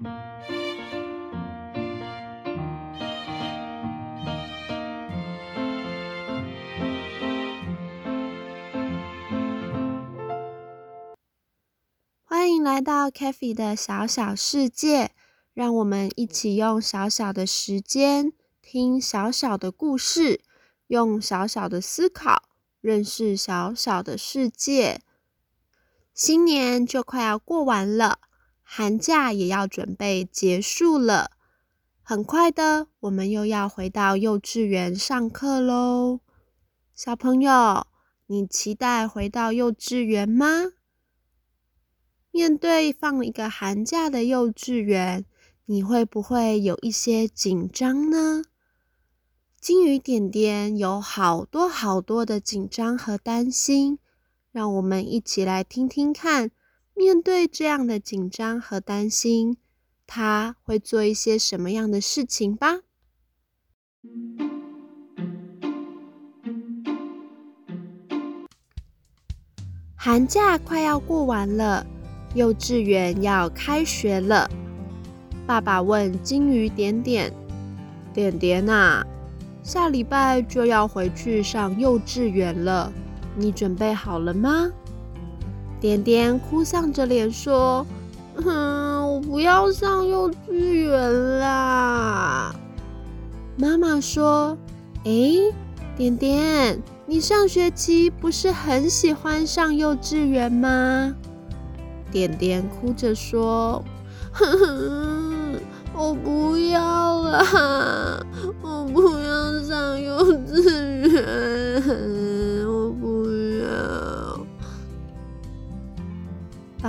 欢迎来到 k a f e 的小小世界，让我们一起用小小的时间听小小的故事，用小小的思考认识小小的世界。新年就快要过完了，寒假也要准备结束了，很快的，我们又要回到幼稚园上课喽。小朋友，你期待回到幼稚园吗？面对放一个寒假的幼稚园，你会不会有一些紧张呢？金鱼点点有好多好多的紧张和担心，让我们一起来听听看，面对这样的紧张和担心，他会做一些什么样的事情吧。寒假快要过完了。幼稚园要开学了，爸爸问金鱼点点：“点点啊，下礼拜就要回去上幼稚园了，你准备好了吗？”点点哭丧着脸说：“哼，我不要上幼稚园啦。”妈妈说：“哎，点点，你上学期不是很喜欢上幼稚园吗？”点点哭着说：“哼哼，我不要了，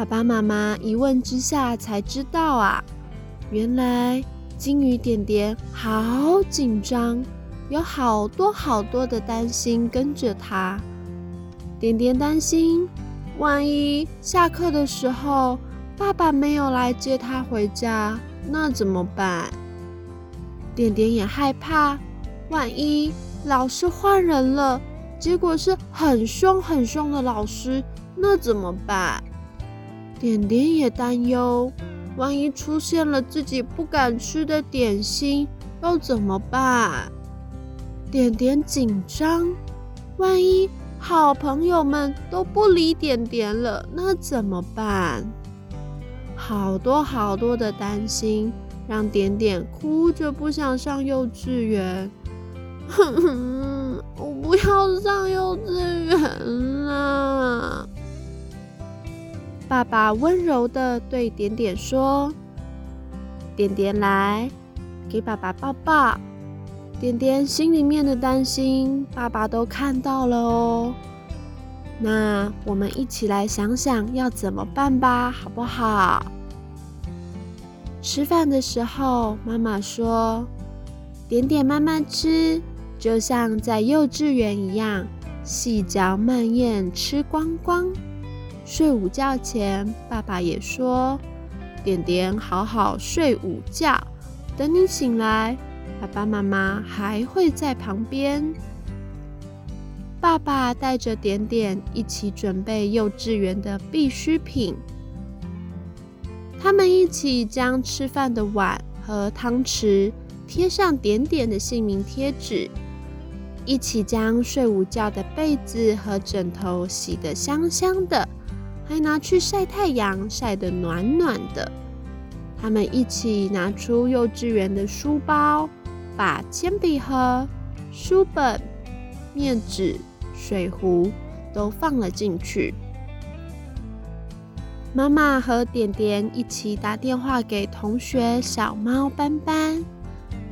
爸妈妈一问之下才知道啊，原来金鱼点点好紧张，有好多好多的担心跟着他。点点担心。万一下课的时候爸爸没有来接他回家，那怎么办？点点也害怕，万一老师换人了，结果是很凶很凶的老师，那怎么办？点点也担忧，万一出现了自己不敢吃的点心，要怎么办？点点紧张，万一……好朋友们都不理点点了，那怎么办？好多好多的担心，让点点哭着不想上幼稚园。哼哼，我不要上幼稚园了。爸爸温柔的对点点说：“点点来，给爸爸抱抱。”点点心里面的担心，爸爸都看到了哦。那我们一起来想想要怎么办吧，好不好？吃饭的时候，妈妈说：“点点慢慢吃，就像在幼稚园一样，细嚼慢咽吃光光。”睡午觉前，爸爸也说：“点点好好睡午觉，等你醒来。”爸爸妈妈还会在旁边。爸爸带着点点一起准备幼稚园的必需品。他们一起将吃饭的碗和汤匙贴上点点的姓名贴纸，一起将睡午觉的被子和枕头洗得香香的，还拿去晒太阳，晒得暖暖的。他们一起拿出幼稚园的书包。把铅笔盒、书本、面纸、水壶都放了进去。妈妈和点点一起打电话给同学小猫斑斑，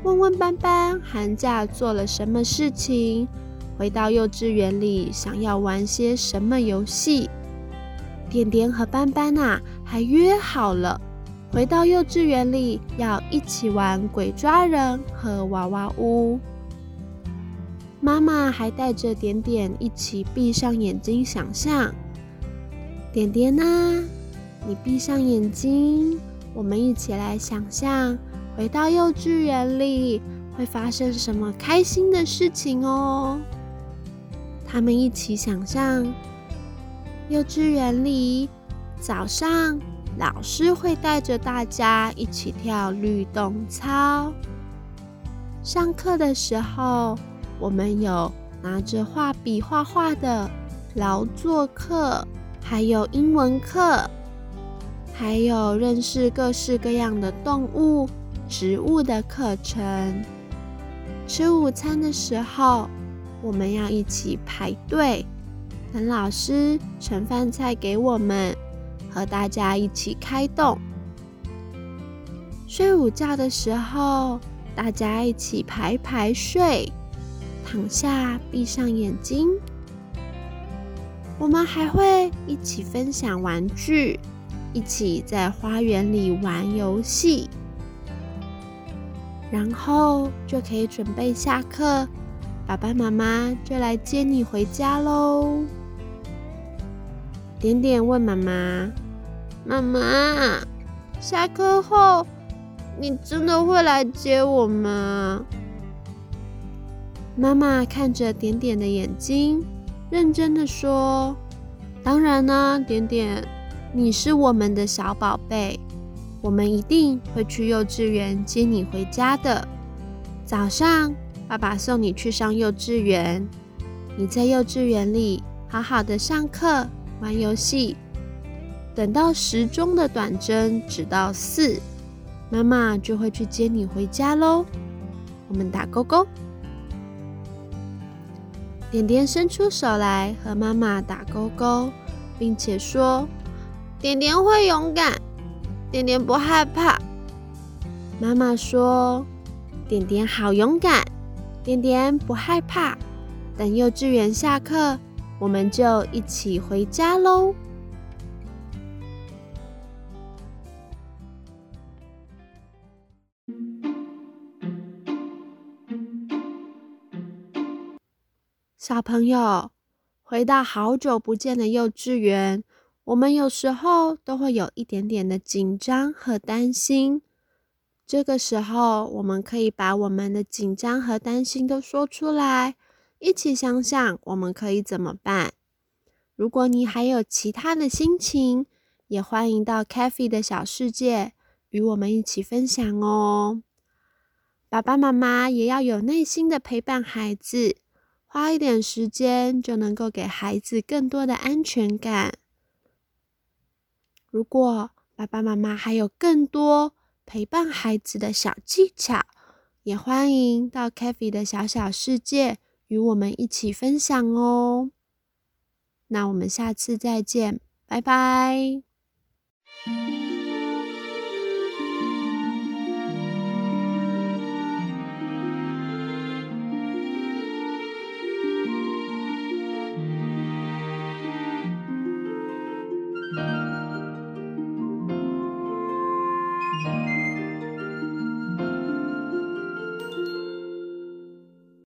问问斑斑寒假做了什么事情，回到幼稚园里想要玩些什么游戏。点点和斑斑啊，还约好了。回到幼稚园里，要一起玩鬼抓人和娃娃屋。妈妈还带着点点一起闭上眼睛想象。点点呢？你闭上眼睛，我们一起来想象回到幼稚园里会发生什么开心的事情哦。他们一起想象幼稚园里早上。老师会带着大家一起跳律动操。上课的时候，我们有拿着画笔画画的劳作课，还有英文课，还有认识各式各样的动物、植物的课程。吃午餐的时候，我们要一起排队，等老师盛饭菜给我们，和大家一起开动。睡午觉的时候。大家一起排排睡，躺下，闭上眼睛。我们还会一起分享玩具，一起在花园里玩游戏，然后就可以准备下课。爸爸妈妈就来接你回家喽。点点问妈妈：“妈妈，下课后？”你真的会来接我吗？妈妈看着点点的眼睛，认真的说：“当然啦，点点，你是我们的小宝贝，我们一定会去幼稚园接你回家的。早上，爸爸送你去上幼稚园，你在幼稚园里好好的上课、玩游戏，等到时钟的短针指到四。”妈妈就会去接你回家喽。我们打勾勾。点点伸出手来和妈妈打勾勾，并且说：“点点会勇敢，点点不害怕。”妈妈说：“点点好勇敢，点点不害怕。”等幼稚园下课，我们就一起回家喽。小朋友，回到好久不见的幼稚园，我们有时候都会有一点点的紧张和担心。这个时候，我们可以把我们的紧张和担心都说出来，一起想想我们可以怎么办。如果你还有其他的心情，也欢迎到 c a f e 的小世界与我们一起分享哦。爸爸妈妈也要有耐心的陪伴孩子。花一点时间就能够给孩子更多的安全感。如果爸爸妈妈还有更多陪伴孩子的小技巧，也欢迎到 k a f e 的小小世界与我们一起分享哦。那我们下次再见，拜拜。